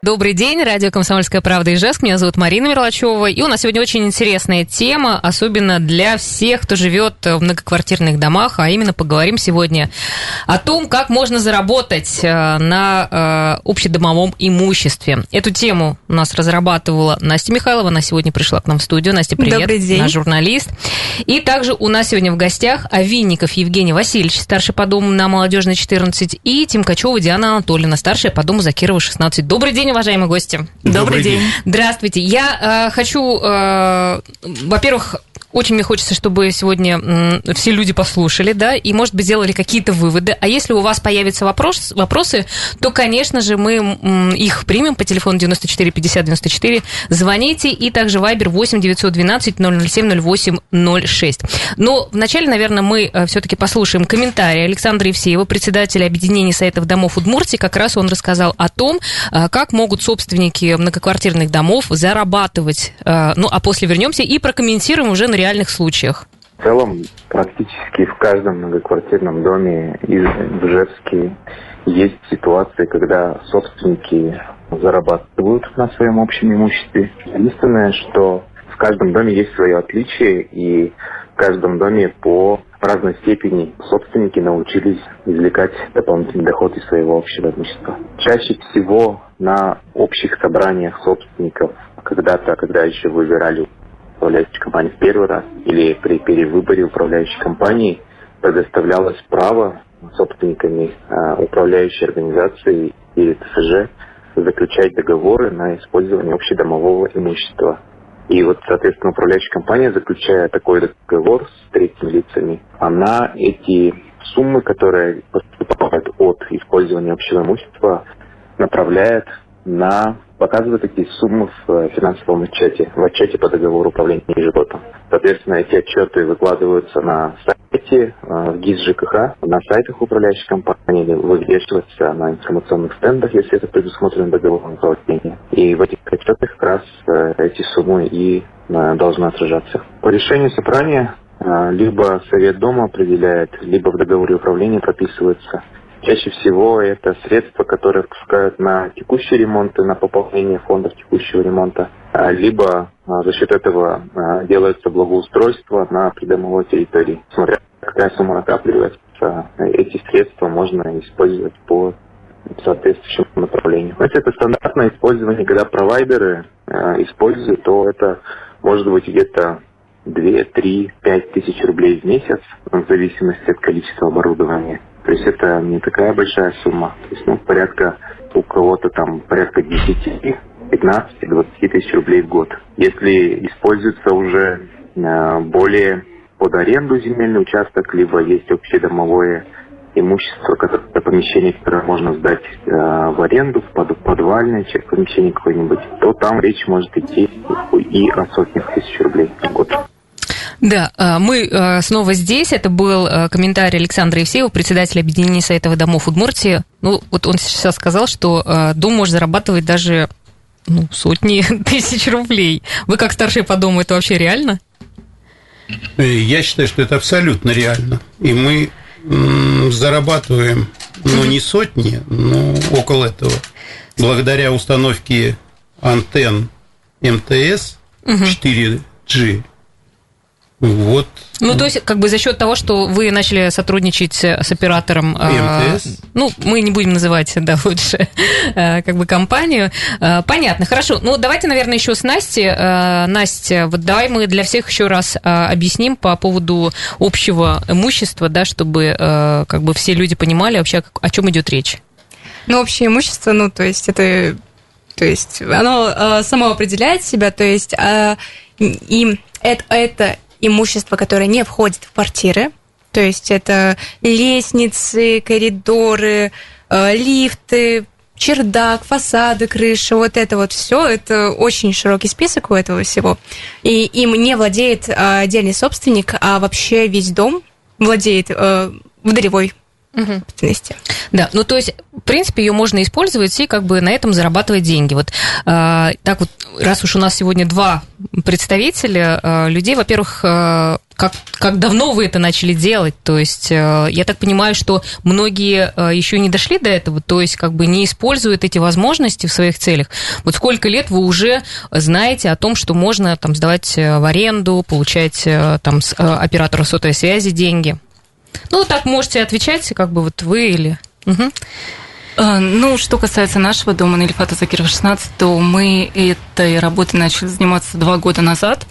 Добрый день, радио «Комсомольская правда» Ижевск. Меня зовут Марина Мерлачева. И у нас сегодня очень интересная тема, особенно для всех, кто живет в многоквартирных домах. А именно поговорим сегодня о том, как можно заработать э, на э, общедомовом имуществе. Эту тему у нас разрабатывала Настя Михайлова. Она сегодня пришла к нам в студию. Настя, привет. Добрый день. Наш журналист. И также у нас сегодня в гостях Овинников Евгений Васильевич, старший по дому на Молодежной 14, и Тимкачева Диана Анатольевна, старшая по дому Закирова 16. Добрый день, уважаемые гости. Добрый день. Здравствуйте. Я э, хочу, э, во-первых, очень мне хочется, чтобы сегодня все люди послушали, да, и, может быть, сделали какие-то выводы. А если у вас появятся вопрос, вопросы, то, конечно же, мы их примем по телефону 94 50 94. Звоните, и также Viber 8 912 007 08 06. Но вначале, наверное, мы все-таки послушаем комментарий Александра Евсеева, председателя объединения сайтов домов Удмуртии. Как раз он рассказал о том, э, как могут собственники многоквартирных домов зарабатывать. Э, Ну, а после вернемся и прокомментируем уже на реальных случаях. В целом, практически в каждом многоквартирном доме из Ижевске есть ситуации, когда собственники зарабатывают на своем общем имуществе. Единственное, что в каждом доме есть свое отличие, и в каждом доме по разной степени собственники научились извлекать дополнительный доход из своего общего имущества. Чаще всего на общих собраниях собственников когда-то, когда еще выбирали управляющей компании в первый раз или при перевыборе управляющей компании предоставлялось право собственниками э, управляющей организации или ТСЖ заключать договоры на использование общедомового имущества. И вот, соответственно, управляющая компания, заключая такой договор с третьими лицами, она эти суммы, которые поступают от использования общего имущества, направляет на показывает эти суммы в э, финансовом отчете, в отчете по договору управления ежегодно. Соответственно, эти отчеты выкладываются на сайте э, в ГИС ЖКХ, на сайтах управляющей компании, или вывешиваются на информационных стендах, если это предусмотрено договором управления. И в этих отчетах как раз э, эти суммы и должны отражаться. По решению собрания либо совет дома определяет, либо в договоре управления прописывается Чаще всего это средства, которые впускают на текущие ремонты, на пополнение фондов текущего ремонта, а, либо а, за счет этого а, делается благоустройство на придомовой территории. Смотря какая сумма накапливается, эти средства можно использовать по соответствующему направлению. Если это стандартное использование, когда провайдеры используют, то это может быть где-то 2, 3, 5 тысяч рублей в месяц, в зависимости от количества оборудования. То есть это не такая большая сумма. То есть, ну, порядка у кого-то там порядка 10, 15, 20 тысяч рублей в год. Если используется уже э, более под аренду земельный участок, либо есть общедомовое имущество, которое, помещение, которое можно сдать э, в аренду, в под, подвальное помещение какое-нибудь, то там речь может идти и о сотнях тысяч рублей в год. Да, э, мы э, снова здесь. Это был э, комментарий Александра Евсеева, председателя объединения Советов домов Удмуртии. Ну, вот он сейчас сказал, что дом может зарабатывать даже ну, сотни тысяч рублей. Вы как старшие по дому, это вообще реально? Я считаю, что это абсолютно реально. И мы зарабатываем, ну, не сотни, но около этого. Благодаря установке антенн МТС 4G вот. Ну, то есть, как бы за счет того, что вы начали сотрудничать с оператором... А, МТС? Э, ну, мы не будем называть, да, лучше, э, как бы компанию. Э, понятно, хорошо. Ну, давайте, наверное, еще с Настей. Э, Настя, вот давай мы для всех еще раз э, объясним по поводу общего имущества, да, чтобы э, как бы все люди понимали вообще, о чем идет речь. Ну, общее имущество, ну, то есть это... То есть оно э, само определяет себя, то есть э, и это, это имущество, которое не входит в квартиры. То есть это лестницы, коридоры, э, лифты, чердак, фасады, крыша, вот это вот все, это очень широкий список у этого всего. И им не владеет э, отдельный собственник, а вообще весь дом владеет э, в долевой собственности. Да, ну то есть, принципе, ее можно использовать и как бы на этом зарабатывать деньги. Вот э, так вот, раз уж у нас сегодня два представителя э, людей, во-первых, э, как, как давно вы это начали делать? То есть, э, я так понимаю, что многие э, еще не дошли до этого, то есть, как бы не используют эти возможности в своих целях. Вот сколько лет вы уже знаете о том, что можно там сдавать в аренду, получать э, там с э, оператора сотовой связи деньги? Ну, так можете отвечать, как бы вот вы или... Угу. Ну, что касается нашего дома на Ильфата Закирова 16, то мы этой работой начали заниматься два года назад.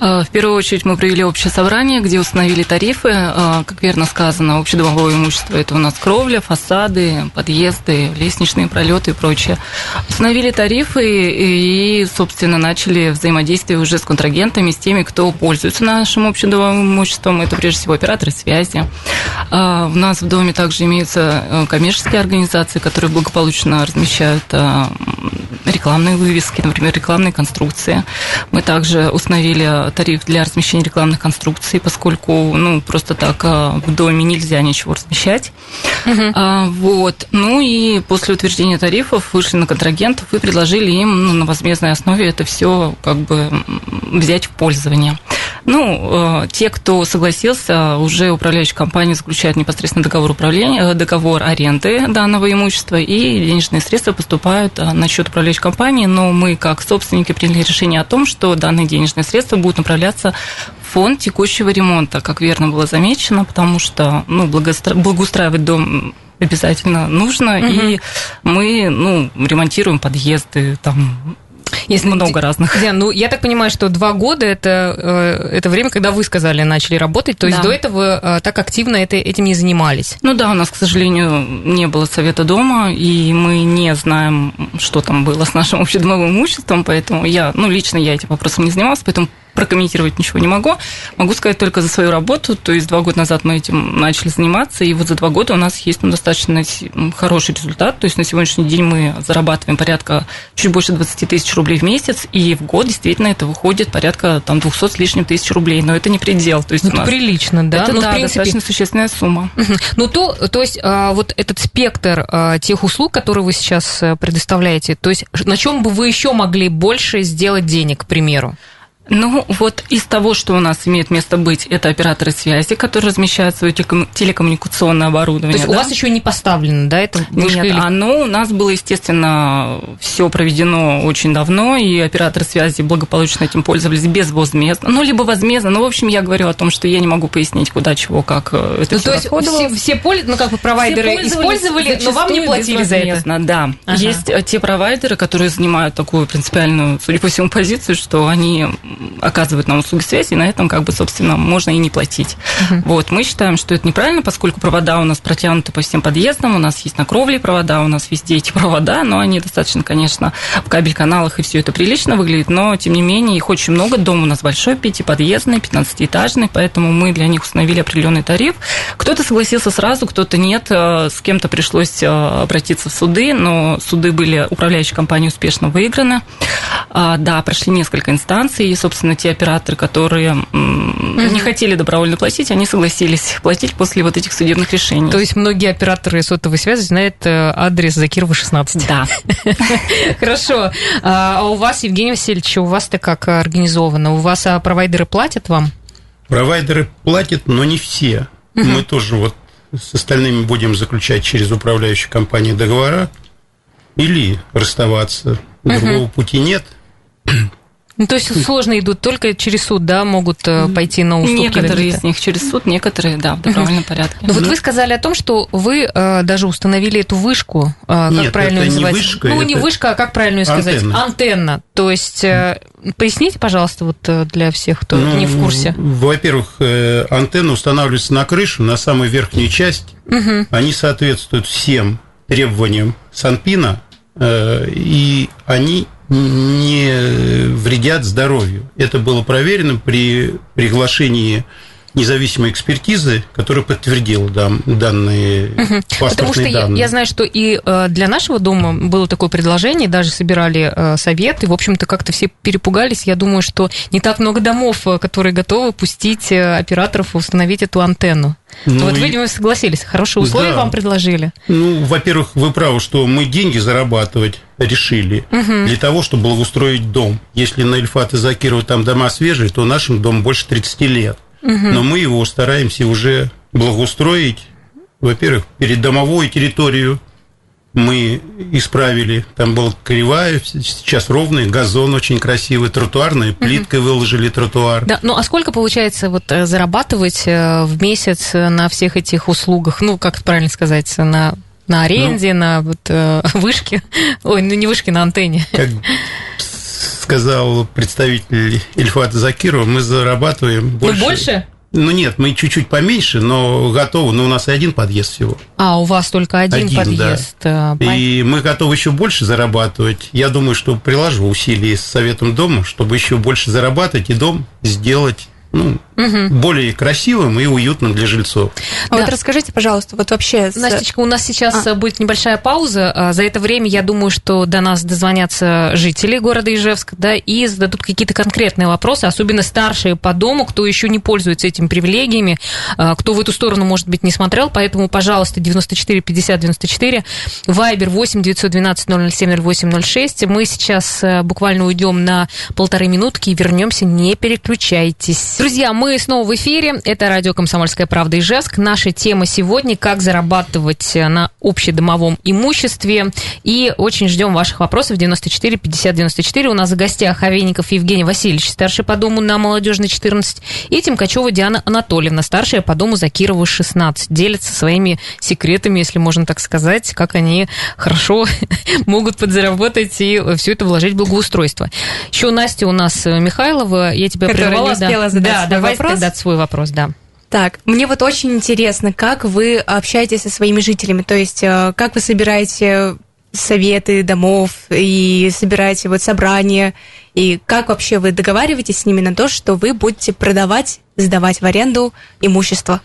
А, в первую очередь мы провели общее собрание, где установили тарифы. А, как верно сказано, общедомовое имущество – это у нас кровля, фасады, подъезды, лестничные пролеты и прочее. Установили тарифы и, собственно, начали взаимодействие уже с контрагентами, с теми, кто пользуется нашим общедомовым имуществом. Это, прежде всего, операторы связи. А, у нас в доме также имеются э, коммерческие организации, которые благополучно размещают а, рекламные вывески, например, рекламные конструкции. Мы также установили тариф для размещения рекламных конструкций, поскольку ну, просто так а, в доме нельзя ничего размещать. Угу. А, вот. Ну и после утверждения тарифов вышли на контрагентов и предложили им ну, на возмездной основе это все как бы взять в пользование. Ну, э, те, кто согласился, уже управляющая компания заключает непосредственно договор управления, э, договор аренды данного имущества, и денежные средства поступают э, на счет управляющей компании, но мы, как собственники, приняли решение о том, что данные денежные средства будут направляться в фонд текущего ремонта, как верно было замечено, потому что ну, благоустраивать дом обязательно нужно, угу. и мы ну, ремонтируем подъезды, там есть много разных. Диан, ну я так понимаю, что два года это, э, это время, когда вы сказали, начали работать, то есть да. до этого э, так активно это, этим не занимались. Ну да, у нас, к сожалению, не было совета дома, и мы не знаем, что там было с нашим общедомовым имуществом, поэтому я, ну лично я этим вопросом не занималась, поэтому прокомментировать ничего не могу. Могу сказать только за свою работу. То есть два года назад мы этим начали заниматься, и вот за два года у нас есть ну, достаточно хороший результат. То есть на сегодняшний день мы зарабатываем порядка чуть больше 20 тысяч рублей в месяц, и в год действительно это выходит порядка там 200 с лишним тысяч рублей. Но это не предел. То есть ну, это прилично, да? Это, ну, да, в принципе... достаточно существенная сумма. Ну, то, то есть а, вот этот спектр а, тех услуг, которые вы сейчас э, предоставляете, то есть на чем бы вы еще могли больше сделать денег, к примеру? Ну, вот из того, что у нас имеет место быть, это операторы связи, которые размещают свое телекоммуникационное оборудование. То есть да? у вас еще не поставлено, да, это? Нет, или... оно у нас было, естественно, все проведено очень давно, и операторы связи благополучно этим пользовались безвозмездно. Ну, либо возмездно. Ну, в общем, я говорю о том, что я не могу пояснить, куда, чего, как э, это ну, все То есть все, все поли... ну, как бы провайдеры использовали, но вам не платили за это? Да. Ага. Есть э, те провайдеры, которые занимают такую принципиальную, судя по всему, позицию, что они оказывают нам услуги связи, и на этом, как бы, собственно, можно и не платить. Uh-huh. Вот, мы считаем, что это неправильно, поскольку провода у нас протянуты по всем подъездам, у нас есть на кровле провода, у нас везде эти провода, но они достаточно, конечно, в кабель-каналах, и все это прилично выглядит, но, тем не менее, их очень много, дом у нас большой, пятиподъездный, 15-этажный, поэтому мы для них установили определенный тариф. Кто-то согласился сразу, кто-то нет, э, с кем-то пришлось э, обратиться в суды, но суды были управляющей компанией успешно выиграны. А, да, прошли несколько инстанций, и, собственно, те операторы, которые mm-hmm. не хотели добровольно платить, они согласились платить после вот этих судебных решений. То есть многие операторы сотовой связи знают э, адрес Закирова 16. Да. Хорошо. А, а у вас, Евгений Васильевич, у вас-то как организовано? У вас а, провайдеры платят вам? Провайдеры платят, но не все. Мы тоже вот с остальными будем заключать через управляющую компанию договора или расставаться. Другого пути нет – ну, то есть сложно идут только через суд, да, могут э, пойти на уступки? Некоторые из них через суд, некоторые, да, в добровольном порядке. Но вот вы сказали о том, что вы э, даже установили эту вышку, э, как Нет, правильно это называть? Не вышка, ну, не вышка, а как правильно ее сказать? Антенна. Антенна. То есть, поясните, пожалуйста, вот для всех, кто ну, не в курсе. Во-первых, антенна устанавливается на крышу, на самую верхнюю часть. Угу. Они соответствуют всем требованиям Санпина, и они не вредят здоровью. Это было проверено при приглашении независимой экспертизы, которая подтвердила да, данные угу. Потому что данные. Я, я знаю, что и э, для нашего дома было такое предложение, даже собирали э, советы, в общем-то как-то все перепугались. Я думаю, что не так много домов, э, которые готовы пустить операторов и установить эту антенну. Ну, вот, и... видимо, согласились. Хорошие условия да. вам предложили. Ну, во-первых, вы правы, что мы деньги зарабатывать решили угу. для того, чтобы благоустроить дом. Если на Ильфат и Закирова там дома свежие, то нашим дом больше 30 лет. Угу. Но мы его стараемся уже благоустроить. Во-первых, перед домовой территорию мы исправили. Там был кривая, сейчас ровный, газон очень красивый, тротуарный, плиткой угу. выложили тротуар. Да, ну а сколько получается вот э, зарабатывать э, в месяц на всех этих услугах? Ну, как правильно сказать, на на аренде, ну, на вот, э, вышке, ой, ну не вышке, на антенне. Как сказал представитель Ильфата Закирова, мы зарабатываем ну, больше. Ну, больше? Ну нет, мы чуть-чуть поменьше, но готовы. Но у нас и один подъезд всего. А, у вас только один, один подъезд. Да. И мы готовы еще больше зарабатывать. Я думаю, что приложу усилия с Советом дома, чтобы еще больше зарабатывать и дом сделать ну, угу. более красивым и уютным для жильцов. А да. вот расскажите, пожалуйста, вот вообще... Настечка, у нас сейчас а. будет небольшая пауза. А, за это время, я думаю, что до нас дозвонятся жители города Ижевска, да, и зададут какие-то конкретные вопросы, особенно старшие по дому, кто еще не пользуется этими привилегиями, а, кто в эту сторону, может быть, не смотрел. Поэтому, пожалуйста, 94 50 94, Вайбер 8 912 007 0806. Мы сейчас буквально уйдем на полторы минутки и вернемся. Не переключайтесь. Друзья, мы снова в эфире. Это радио «Комсомольская правда» Ижевск. Наша тема сегодня – как зарабатывать на общедомовом имуществе. И очень ждем ваших вопросов. 94 50 94. У нас в гостях Овейников Евгений Васильевич, старший по дому на Молодежной 14. И Тимкачева Диана Анатольевна, старшая по дому Закирова 16. Делятся своими секретами, если можно так сказать, как они хорошо могут подзаработать и все это вложить в благоустройство. Еще Настя у нас Михайлова. Я тебя Которая прервала. Не успела да да, давай вопрос. тогда свой вопрос, да. Так, мне вот очень интересно, как вы общаетесь со своими жителями, то есть э, как вы собираете советы домов и собираете вот собрания, и как вообще вы договариваетесь с ними на то, что вы будете продавать, сдавать в аренду имущество?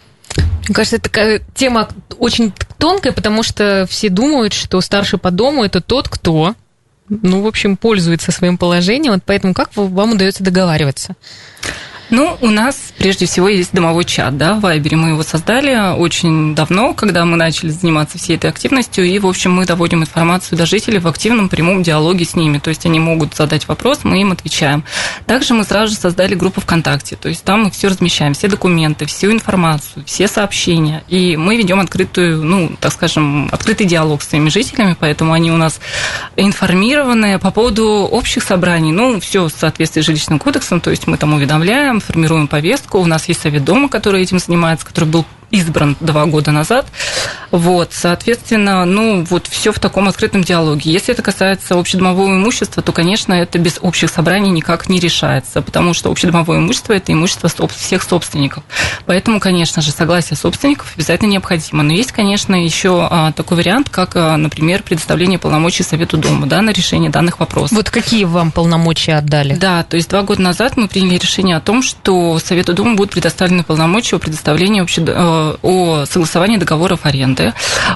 Мне кажется, это такая тема очень тонкая, потому что все думают, что старший по дому это тот, кто, ну, в общем, пользуется своим положением. Вот поэтому как вам удается договариваться? Ну, у нас прежде всего есть домовой чат, да, в Вайбере. Мы его создали очень давно, когда мы начали заниматься всей этой активностью, и, в общем, мы доводим информацию до жителей в активном прямом диалоге с ними. То есть они могут задать вопрос, мы им отвечаем. Также мы сразу же создали группу ВКонтакте, то есть там мы все размещаем, все документы, всю информацию, все сообщения, и мы ведем открытую, ну, так скажем, открытый диалог с своими жителями, поэтому они у нас информированные по поводу общих собраний, ну, все в соответствии с жилищным кодексом, то есть мы там уведомляем, формируем повестку. У нас есть совет дома, который этим занимается, который был избран два года назад. Вот, соответственно, ну, вот все в таком открытом диалоге. Если это касается общедомового имущества, то, конечно, это без общих собраний никак не решается, потому что общедомовое имущество – это имущество всех собственников. Поэтому, конечно же, согласие собственников обязательно необходимо. Но есть, конечно, еще а, такой вариант, как, а, например, предоставление полномочий Совету Дома да, на решение данных вопросов. Вот какие вам полномочия отдали? Да, то есть два года назад мы приняли решение о том, что Совету Дома будут предоставлены полномочия о предоставлении общед... Э, о согласовании договоров аренды,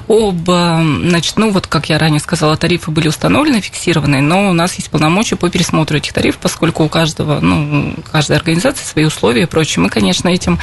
об, э, значит, ну вот, как я ранее сказала, тарифы были установлены, фиксированы, но у нас есть полномочия по пересмотру этих тарифов, поскольку у каждого, ну, каждой организации свои условия и прочее. Мы, конечно, этим,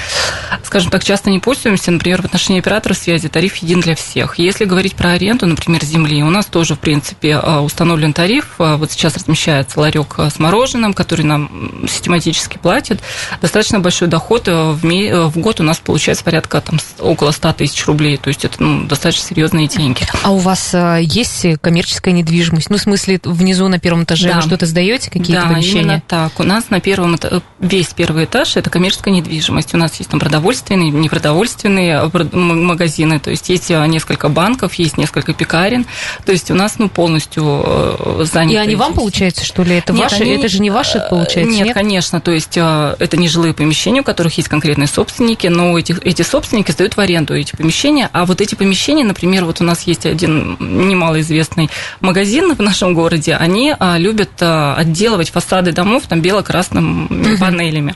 скажем так, часто не пользуемся. Например, в отношении операторов связи тариф един для всех. Если говорить про аренду, например, земли, у нас тоже, в принципе, э, установлен тариф. Вот сейчас размещается ларек с мороженым, который нам систематически платит. Достаточно большой доход в год у нас получается порядка там, около 100 тысяч рублей. То есть это ну, достаточно серьезные деньги. А у вас э, есть коммерческая недвижимость? Ну, в смысле, внизу на первом этаже да. вы что-то сдаете, какие-то да, помещения? именно так. У нас на первом этаже, весь первый этаж – это коммерческая недвижимость. У нас есть там продовольственные, непродовольственные а, магазины. То есть есть э, несколько банков, есть несколько пекарен. То есть у нас ну, полностью э, заняты. И они вам, получается, что ли? Это, нет, ваши, они... это же не ваши, получается? Нет, нет, конечно. То есть это не жилые помещения, у которых есть конкретные собственники, но эти, эти собственники сдают в аренду эти помещения. А вот эти помещения, например, вот у нас есть один немалоизвестный магазин в нашем городе, они а, любят а, отделывать фасады домов там бело-красными панелями.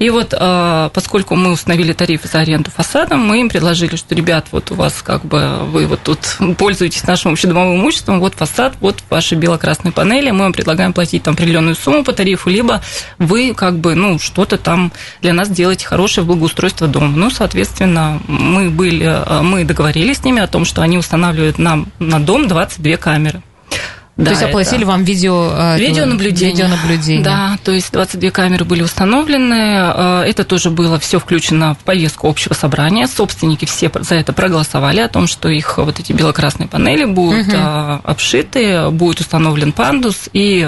И вот а, поскольку мы установили тарифы за аренду фасада, мы им предложили, что, ребят, вот у вас как бы вы вот тут пользуетесь нашим общедомовым имуществом, вот фасад, вот ваши бело-красные панели, мы вам предлагаем платить там определенную сумму по тарифу, либо вы как бы, ну, что-то там для нас делаете хорошее благоустройство дома. Ну, соответственно, мы были, а, мы договорились с ними о том, что они устанавливают нам на дом 22 камеры. Да, то есть оплатили это... вам видео... Э, видеонаблюдение. Видеонаблюдение. Да, то есть 22 камеры были установлены. Э, это тоже было все включено в повестку общего собрания. Собственники все за это проголосовали о том, что их вот эти бело-красные панели будут угу. обшиты, будет установлен пандус, и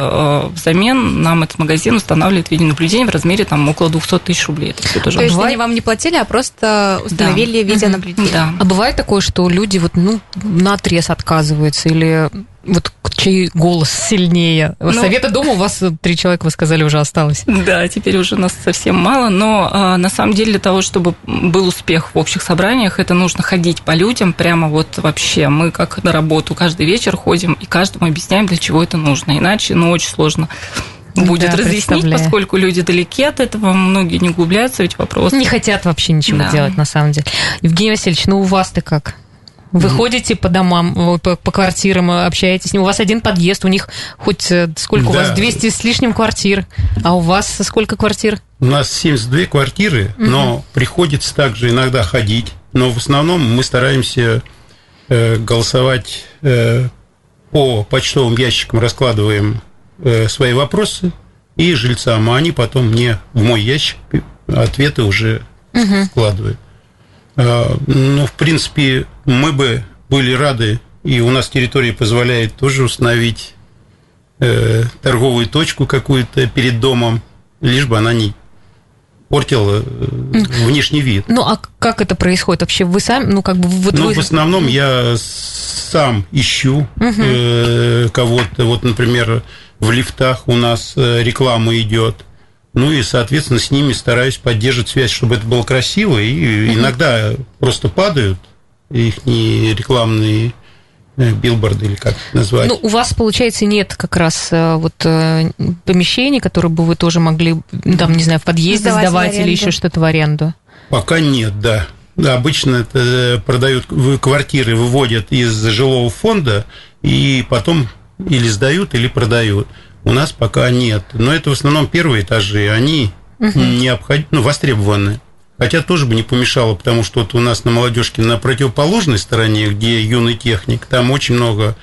взамен нам этот магазин устанавливает видеонаблюдение в размере там около 200 тысяч рублей. Это все тоже. То есть они вам не платили, а просто установили да. видеонаблюдение? Да. А бывает такое, что люди вот ну на отрез отказываются или вот чей голос сильнее? Ну, Совета дома у вас три человека, вы сказали, уже осталось. Да, теперь уже нас совсем мало, но а, на самом деле для того, чтобы был успех в общих собраниях, это нужно ходить по людям прямо вот вообще. Мы как на работу каждый вечер ходим и каждому объясняем, для чего это нужно. Иначе, ну, очень сложно будет да, разъяснить, поскольку люди далеки от этого, многие не углубляются в эти вопросы. Не хотят вообще ничего да. делать, на самом деле. Евгений Васильевич, ну у вас-то как? Вы mm-hmm. ходите по домам, по, по квартирам, общаетесь с ним. У вас один подъезд, у них хоть э, сколько да. у вас, 200 с лишним квартир. А у вас сколько квартир? У нас 72 квартиры, mm-hmm. но приходится также иногда ходить. Но в основном мы стараемся э, голосовать э, по почтовым ящикам, раскладываем э, свои вопросы и жильцам, а они потом мне в мой ящик ответы уже угу. вкладывают. А, ну, в принципе, мы бы были рады, и у нас территория позволяет тоже установить э, торговую точку какую-то перед домом, лишь бы она не портила э, внешний вид. Ну, а как это происходит вообще? Вы сами, ну, как бы... Вот ну, вы... в основном я сам ищу угу. э, кого-то. Вот, например, в лифтах у нас э, реклама идет ну и, соответственно, с ними стараюсь поддерживать связь, чтобы это было красиво. И угу. иногда просто падают их не рекламные э, билборды или как назвать. Ну, у вас, получается, нет как раз э, вот э, помещений, которые бы вы тоже могли, там, не знаю, в подъезде сдавать, сдавать или еще что-то в аренду? Пока нет, да. Да, обычно это продают квартиры, выводят из жилого фонда и потом или сдают, или продают. У нас пока нет. Но это в основном первые этажи, они угу. необходимы, ну, востребованы. Хотя тоже бы не помешало, потому что вот у нас на молодежке на противоположной стороне, где юный техник, там очень много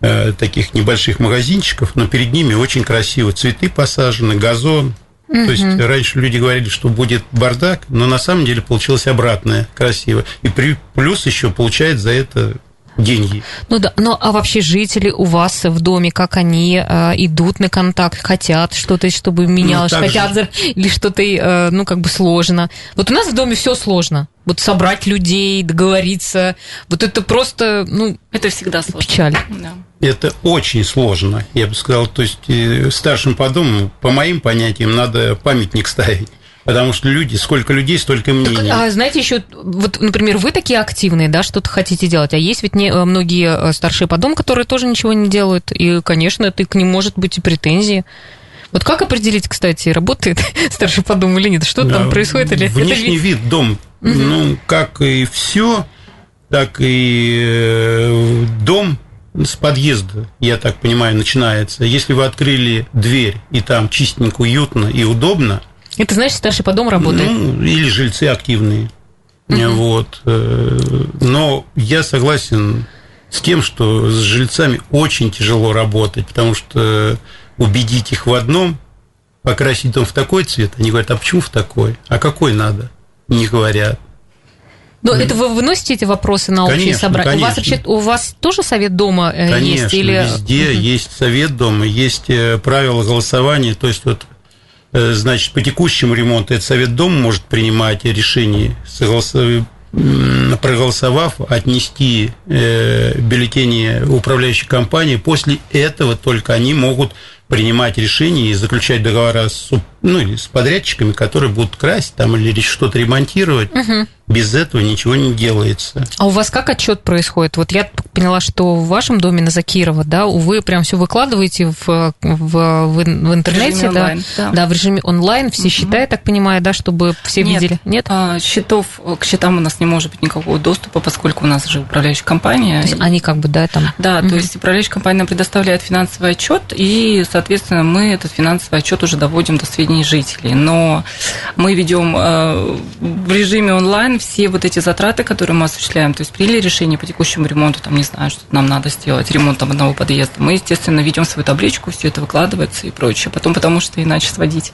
э, таких небольших магазинчиков, но перед ними очень красиво. Цветы посажены, газон. Угу. То есть раньше люди говорили, что будет бардак, но на самом деле получилось обратное, красиво. И при, плюс еще получает за это деньги. Ну да, ну а вообще жители у вас в доме, как они э, идут на контакт, хотят что-то, чтобы менялось, ну, хотят же... или что-то, э, ну как бы сложно. Вот у нас в доме все сложно. Вот собрать людей, договориться, вот это просто, ну, это всегда сложно. Печаль. Да. Это очень сложно, я бы сказал. То есть э, старшим по дому, по моим понятиям, надо памятник ставить. Потому что люди, сколько людей, столько мнений. Так, а знаете, еще, вот, например, вы такие активные, да, что-то хотите делать, а есть ведь не, э, многие э, старшие по дому, которые тоже ничего не делают, и, конечно, это к ним может быть и претензии. Вот как определить, кстати, работает старший по дому или нет? Что да, там происходит? Или внешний это... вид дом, угу. ну, как и все, так и э, дом с подъезда, я так понимаю, начинается. Если вы открыли дверь, и там чистенько, уютно и удобно, это значит, старший по дому работает? Ну, или жильцы активные. Угу. Вот. Э, но я согласен с тем, что с жильцами очень тяжело работать, потому что убедить их в одном, покрасить дом в такой цвет, они говорят, а почему в такой? А какой надо? Не говорят. Но это вы выносите эти вопросы на общее собрание? Конечно. У вас вообще у вас тоже совет дома э, конечно, есть? Или... Везде угу. есть совет дома, есть э, правила голосования. То есть вот значит, по текущему ремонту этот совет дома может принимать решение, проголосовав, отнести э, бюллетени управляющей компании. После этого только они могут принимать решения и заключать договора с, ну, или с подрядчиками, которые будут красить там, или что-то ремонтировать. Угу. Без этого ничего не делается. А у вас как отчет происходит? Вот я поняла, что в вашем доме на Закирова, да, вы прям все выкладываете в, в, в, в интернете, в да, онлайн, да. да, в режиме онлайн, все угу. счета, я так понимаю, да, чтобы все Нет, видели? Нет, а, счетов к счетам у нас не может быть никакого доступа, поскольку у нас же управляющая компания. То есть они как бы, да, там. Да, угу. то есть управляющая компания нам предоставляет финансовый отчет, и, соответственно, мы этот финансовый отчет уже доводим до сведений жителей. Но мы ведем э, в режиме онлайн все вот эти затраты, которые мы осуществляем, то есть приняли решение по текущему ремонту, там, не знаю, что нам надо сделать, ремонт там одного подъезда, мы, естественно, ведем свою табличку, все это выкладывается и прочее. Потом, потому что иначе сводить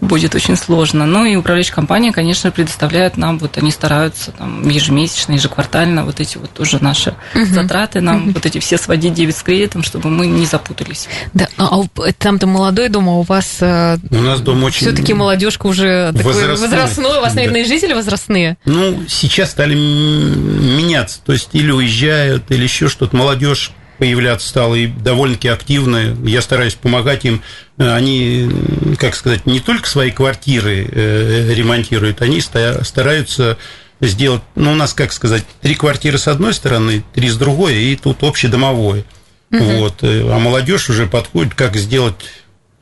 будет очень сложно. Ну и управляющая компания, конечно, предоставляет нам, вот они стараются там ежемесячно, ежеквартально вот эти вот тоже наши угу. затраты, нам угу. вот эти все сводить дебет с кредитом, чтобы мы не запутались. Да, а там-то молодой дом, а у вас... Э, у нас дом очень... Все-таки молодежка уже возрастной. возрастной. У вас, наверное, да. и жители возрастные. Ну, сейчас стали меняться. То есть или уезжают, или еще что-то. Молодежь появляться стала и довольно-таки активная. Я стараюсь помогать им. Они, как сказать, не только свои квартиры э, ремонтируют, они стараются сделать, ну, у нас, как сказать, три квартиры с одной стороны, три с другой, и тут общедомовое. Угу. Вот. Э, а молодежь уже подходит, как сделать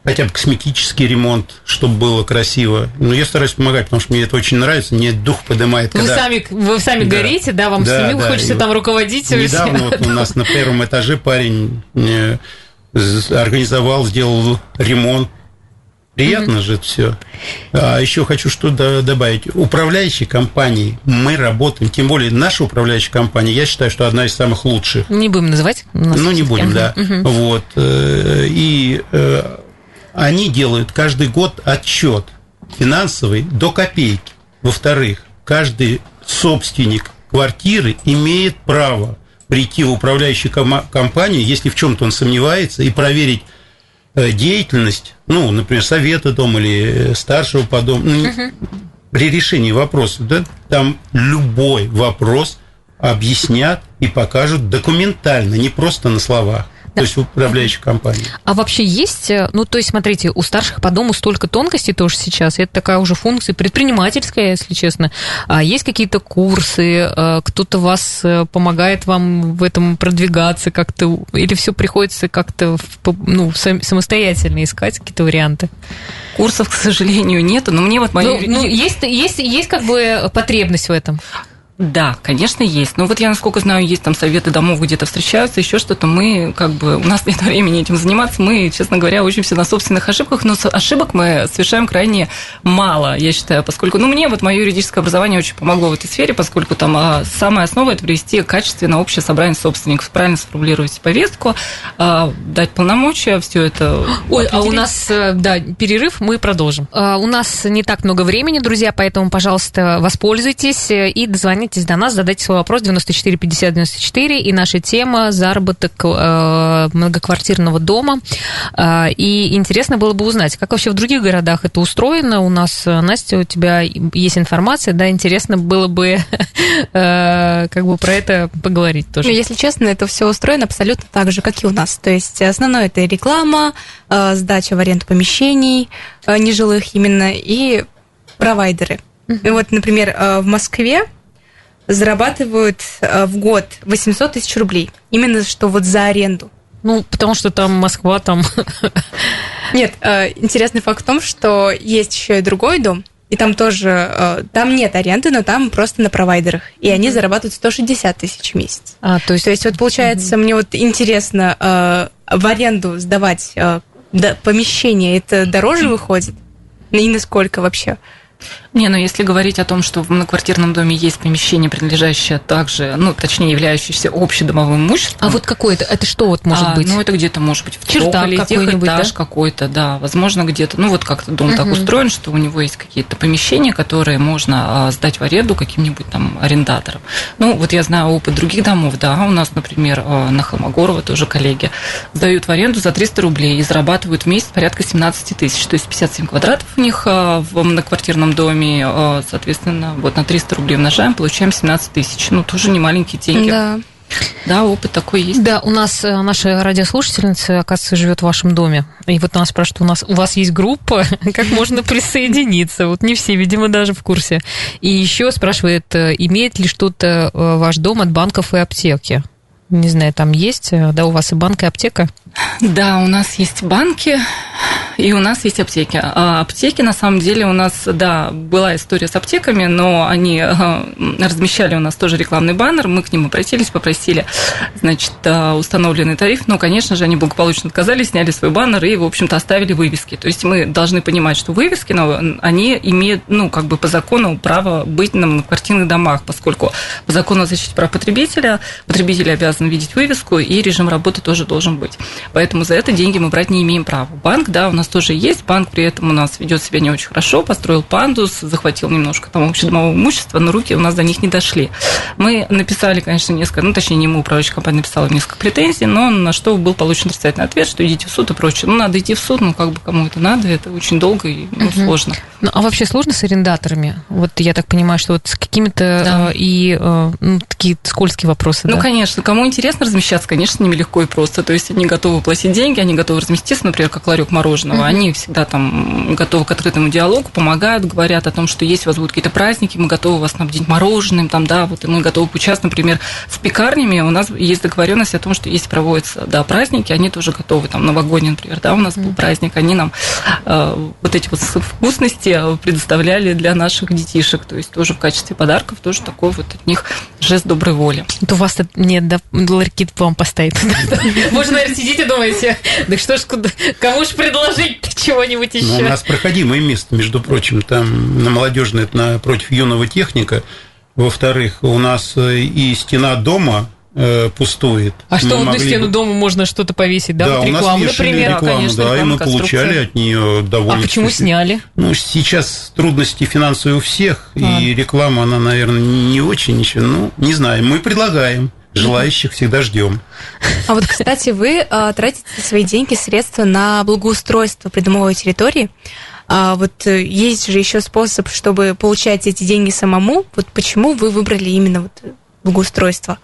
хотя бы косметический ремонт, чтобы было красиво. Но я стараюсь помогать, потому что мне это очень нравится, мне дух поднимает. Когда... Вы сами, вы сами да. горите, да, вам да, самим да. хочется там руководить. Недавно вот у нас на первом этаже парень э, организовал, сделал ремонт. Приятно mm-hmm. же это все. А еще хочу что добавить. Управляющей компанией мы работаем, тем более наша управляющая компания, я считаю, что одна из самых лучших. Не будем называть. Ну, не будем, да. Mm-hmm. Вот. Э, и э, они делают каждый год отчет финансовый до копейки. Во-вторых, каждый собственник квартиры имеет право прийти в управляющую компанию, если в чем-то он сомневается, и проверить э, деятельность, ну, например, совета дома или э, старшего по дому, ну, угу. при решении вопросов, да, там любой вопрос объяснят и покажут документально, не просто на словах то есть управляющей компании. А вообще есть, э, ну, то есть, смотрите, у старших по дому столько тонкостей тоже сейчас, это такая уже функция предпринимательская, если честно. А есть какие-то курсы, э, кто-то вас э, помогает вам в этом продвигаться как-то, или все приходится как-то, ну, самостоятельно искать какие-то варианты? Курсов, к сожалению, нету, но мне вот мои... Ну, ну есть, есть, есть как бы потребность в этом. Да, конечно, есть. Но вот я, насколько знаю, есть там советы домов, где-то встречаются, еще что-то. Мы, как бы, у нас нет времени этим заниматься. Мы, честно говоря, учимся на собственных ошибках, но ошибок мы совершаем крайне мало, я считаю, поскольку, ну, мне вот мое юридическое образование очень помогло в этой сфере, поскольку там а, самая основа – это привести качественно общее собрание собственников, правильно сформулировать повестку, а, дать полномочия, все это Ой, определить. а у нас, э, да, перерыв, мы продолжим. А, у нас не так много времени, друзья, поэтому, пожалуйста, воспользуйтесь и дозвоните дозвонитесь до нас, задайте свой вопрос 94 50 94, и наша тема – заработок э, многоквартирного дома. Э, и интересно было бы узнать, как вообще в других городах это устроено. У нас, э, Настя, у тебя есть информация, да, интересно было бы как бы про это поговорить тоже. Ну, если честно, это все устроено абсолютно так же, как и у нас. То есть основное – это реклама, сдача в аренду помещений нежилых именно, и провайдеры. И вот, например, в Москве зарабатывают э, в год 800 тысяч рублей. Именно что вот за аренду. Ну, потому что там Москва, там... Нет, э, интересный факт в том, что есть еще и другой дом, и там тоже, э, там нет аренды, но там просто на провайдерах. И они зарабатывают 160 тысяч в месяц. А, то есть... То есть вот получается, мне вот интересно, в аренду сдавать помещение, это дороже выходит? И насколько вообще? Не, ну если говорить о том, что в многоквартирном доме есть помещение, принадлежащее также, ну, точнее, являющееся общедомовым имуществом. А вот какое это? Это что вот может а, быть? Ну, это где-то может быть в Чердак какой-нибудь, этаж да? какой-то, да. Возможно, где-то, ну, вот как-то дом угу. так устроен, что у него есть какие-то помещения, которые можно а, сдать в аренду каким-нибудь там арендаторам. Ну, вот я знаю опыт других домов, да, у нас, например, а, на Холмогорова тоже коллеги сдают в аренду за 300 рублей и зарабатывают в месяц порядка 17 тысяч, то есть 57 квадратов у них а, в многоквартирном доме, Э, соответственно, вот на 300 рублей умножаем, получаем 17 тысяч. Ну, тоже не маленькие деньги. Да. Да, опыт такой есть. Да, у нас э, наша радиослушательница, оказывается, живет в вашем доме. И вот нас спрашивают, у нас у вас есть группа, как можно присоединиться? Вот не все, видимо, даже в курсе. И еще спрашивает, э, имеет ли что-то ваш дом от банков и аптеки? Не знаю, там есть, да, у вас и банк, и аптека? Да, у нас есть банки, и у нас есть аптеки. А аптеки, на самом деле, у нас, да, была история с аптеками, но они размещали у нас тоже рекламный баннер, мы к ним обратились, попросили, значит, а, установленный тариф, но, конечно же, они благополучно отказались, сняли свой баннер и, в общем-то, оставили вывески. То есть мы должны понимать, что вывески, но они имеют, ну, как бы по закону право быть на квартирных домах, поскольку по закону о защите прав потребителя потребитель обязан видеть вывеску, и режим работы тоже должен быть. Поэтому за это деньги мы брать не имеем права. Банк, да, у нас тоже есть. Банк при этом у нас ведет себя не очень хорошо, построил пандус, захватил немножко там общедомового имущества, но руки у нас до них не дошли. Мы написали, конечно, несколько, ну, точнее, не мы, управляющая компания написала несколько претензий, но на что был получен отрицательный ответ, что идите в суд и прочее. Ну, надо идти в суд, ну, как бы кому это надо, это очень долго и ну, угу. сложно. Ну, а вообще сложно с арендаторами? Вот я так понимаю, что вот с какими-то да. э, и э, ну, такие скользкие вопросы. Ну, да? конечно, кому интересно размещаться, конечно, с ними легко и просто. То есть они готовы платить деньги, они готовы разместиться, например, как ларек мороженого. Угу. Они всегда там готовы к открытому диалогу, помогают, говорят о том, что есть у вас будут какие-то праздники, мы готовы вас снабдить мороженым, там, да, вот и мы готовы поучаствовать, например, с пекарнями. У нас есть договоренность о том, что если проводятся, да, праздники, они тоже готовы, там, новогодний, например, да, у нас был праздник, они нам э, вот эти вот вкусности предоставляли для наших детишек, то есть тоже в качестве подарков, тоже такой вот от них жест доброй воли. Вот у вас нет, да, ларьки вам поставить. Можно, наверное, сидите и думаете, да что ж, кому ж предложить чего-нибудь еще? Ну, у нас проходимое место, между прочим, там на молодежной, это напротив юного техника. Во-вторых, у нас э, и стена дома э, пустует. А что, вот на стену дома можно что-то повесить, да? Да, вот рекламу, у нас например. рекламу, конечно, да, и мы получали от нее довольно... А почему сняли? Ну, сейчас трудности финансовые у всех, а. и реклама, она, наверное, не очень еще, ну, не знаю, мы предлагаем. Желающих всегда ждем. А вот, кстати, вы а, тратите свои деньги, средства на благоустройство придомовой территории. А вот э, есть же еще способ, чтобы получать эти деньги самому. Вот почему вы выбрали именно вот благоустройство?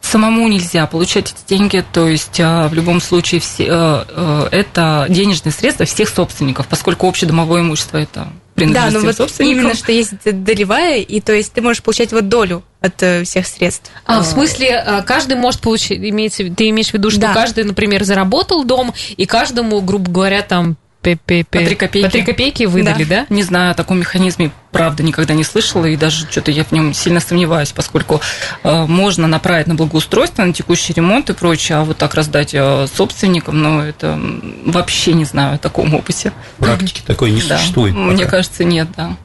Самому нельзя получать эти деньги, то есть а, в любом случае все, э, э, это денежные средства всех собственников, поскольку общедомовое имущество это да, но вот именно, что есть долевая, и то есть ты можешь получать вот долю от э, всех средств. А, в смысле, каждый может получить, имеется, ты имеешь в виду, что да. каждый, например, заработал дом, и каждому, грубо говоря, там по 3 копейки. По 3 копейки выдали, да. да? Не знаю, о таком механизме, правда, никогда не слышала, и даже что-то я в нем сильно сомневаюсь, поскольку э, можно направить на благоустройство, на текущий ремонт и прочее, а вот так раздать э, собственникам, ну, это вообще не знаю о таком опыте. Практики такой не да. существует. Пока. Мне кажется, нет, да.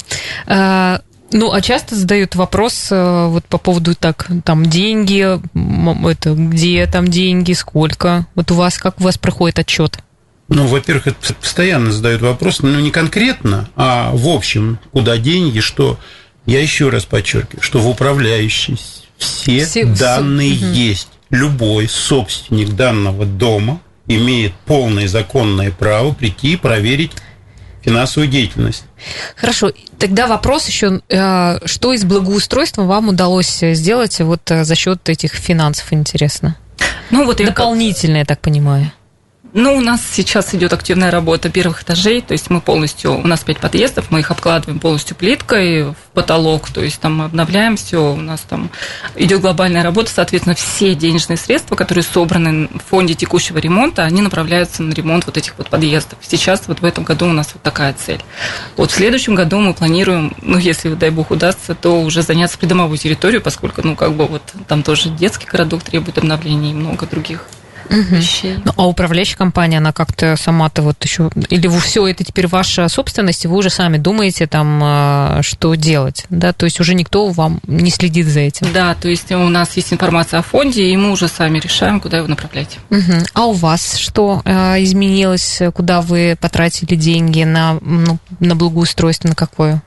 А, ну, а часто задают вопрос э, вот по поводу так, там, деньги, это, где там деньги, сколько? Вот у вас, как у вас проходит отчет? Ну, во-первых, это постоянно задают вопрос, ну, не конкретно, а в общем, куда деньги, что... Я еще раз подчеркиваю, что в управляющей все, все данные все... есть. Любой собственник данного дома имеет полное законное право прийти и проверить финансовую деятельность. Хорошо, тогда вопрос еще, э, что из благоустройства вам удалось сделать вот э, за счет этих финансов, интересно? Ну вот дополнительно, я так понимаю. Ну, у нас сейчас идет активная работа первых этажей, то есть мы полностью, у нас пять подъездов, мы их обкладываем полностью плиткой в потолок, то есть там обновляем все, у нас там идет глобальная работа, соответственно, все денежные средства, которые собраны в фонде текущего ремонта, они направляются на ремонт вот этих вот подъездов. Сейчас вот в этом году у нас вот такая цель. Вот в следующем году мы планируем, ну, если, дай бог, удастся, то уже заняться придомовой территорией, поскольку, ну, как бы вот там тоже детский городок требует обновления и много других угу. вещей. Ну, а управляющая компания, она как-то сама-то вот еще... Или вы все это теперь ваша собственность, и вы уже сами думаете там, а, что делать, да? То есть уже никто вам не следит за этим? Да, то есть у нас есть информация о фонде, и мы уже сами решаем, куда его направлять. Угу. А у вас что а, изменилось? Куда вы потратили деньги? На, ну, на благоустройство, на какое?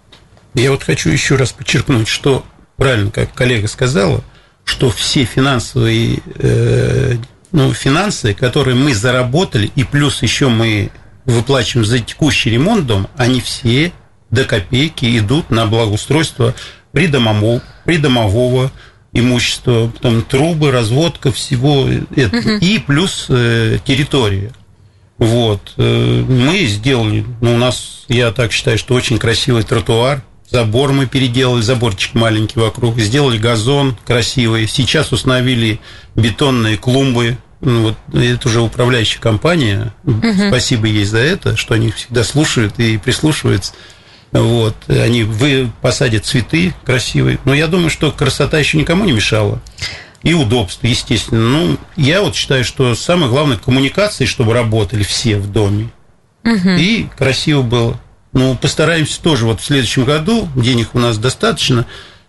Я вот хочу еще раз подчеркнуть, что правильно, как коллега сказала, что все финансовые э, ну, финансы, которые мы заработали, и плюс еще мы выплачиваем за текущий ремонт дома, они все до копейки идут на благоустройство придомового, придомового имущество, потом трубы, разводка всего это, угу. и плюс э, территория. Вот. Э, мы сделали, ну, у нас, я так считаю, что очень красивый тротуар, забор мы переделали, заборчик маленький вокруг, сделали газон красивый, сейчас установили бетонные клумбы, ну, вот это уже управляющая компания, угу. спасибо ей за это, что они всегда слушают и прислушиваются. Вот, они вы посадят цветы красивые. Но я думаю, что красота еще никому не мешала. И удобство, естественно. Ну, я вот считаю, что самое главное коммуникации, чтобы работали все в доме. Угу. И красиво было. Ну, постараемся тоже вот в следующем году, денег у нас достаточно,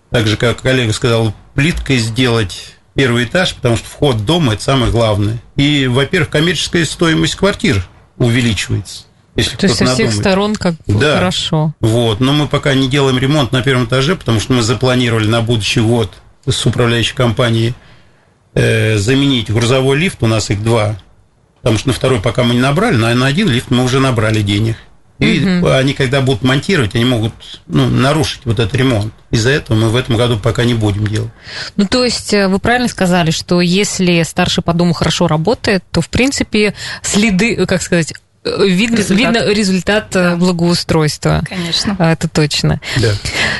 так же, как коллега сказал, плиткой сделать первый этаж, потому что вход в дом – это самое главное. И, во-первых, коммерческая стоимость квартир увеличивается. Если То есть со всех сторон как да. хорошо. Вот, но мы пока не делаем ремонт на первом этаже, потому что мы запланировали на будущий год с управляющей компанией э, заменить грузовой лифт, у нас их два, потому что на второй пока мы не набрали, но на один лифт мы уже набрали денег. И угу. они, когда будут монтировать, они могут ну, нарушить вот этот ремонт. Из-за этого мы в этом году пока не будем делать. Ну, то есть э, вы правильно сказали, что если старший по дому хорошо работает, то, в принципе, следы, как сказать, Видно результат, видно результат э, да. благоустройства. Конечно. А, это точно. Да.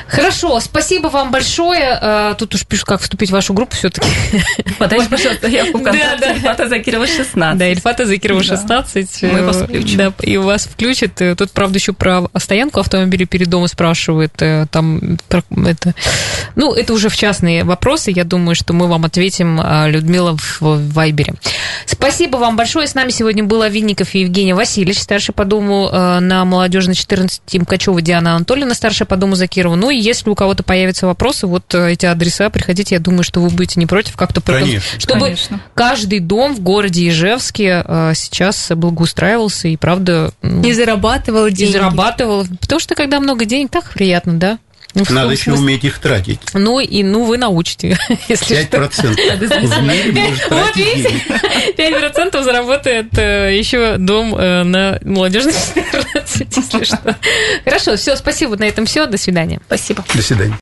Хорошо, спасибо вам большое. А, тут уж пишут, как вступить в вашу группу все-таки. Подайте, пожалуйста, я ВКонтакте Ильфата Закирова 16. Да, Ильфата Закирова 16. Мы вас включим. Да, и вас включат. Тут, правда, еще про стоянку автомобиля перед домом спрашивают. Э, там это... Ну, это уже в частные вопросы. Я думаю, что мы вам ответим, Людмила, в Вайбере. Спасибо вам большое. С нами сегодня был Винников и Евгения Васильевна. Васильевич, старший по дому э, на молодежной 14, Мкачева Диана Анатольевна, старшая по дому Закирова. Ну и если у кого-то появятся вопросы, вот э, эти адреса, приходите, я думаю, что вы будете не против как-то... Конечно. Чтобы Конечно. каждый дом в городе Ижевске э, сейчас благоустраивался и, правда... И зарабатывал деньги. И зарабатывал. Потому что, когда много денег, так приятно, да? Ну, Надо еще смысле... уметь их тратить. Ну, и ну вы научите, если 5% что. в мире может тратить 5% заработает э, еще дом э, на молодежной 14, если что. Хорошо, все, спасибо, на этом все, до свидания. Спасибо. До свидания.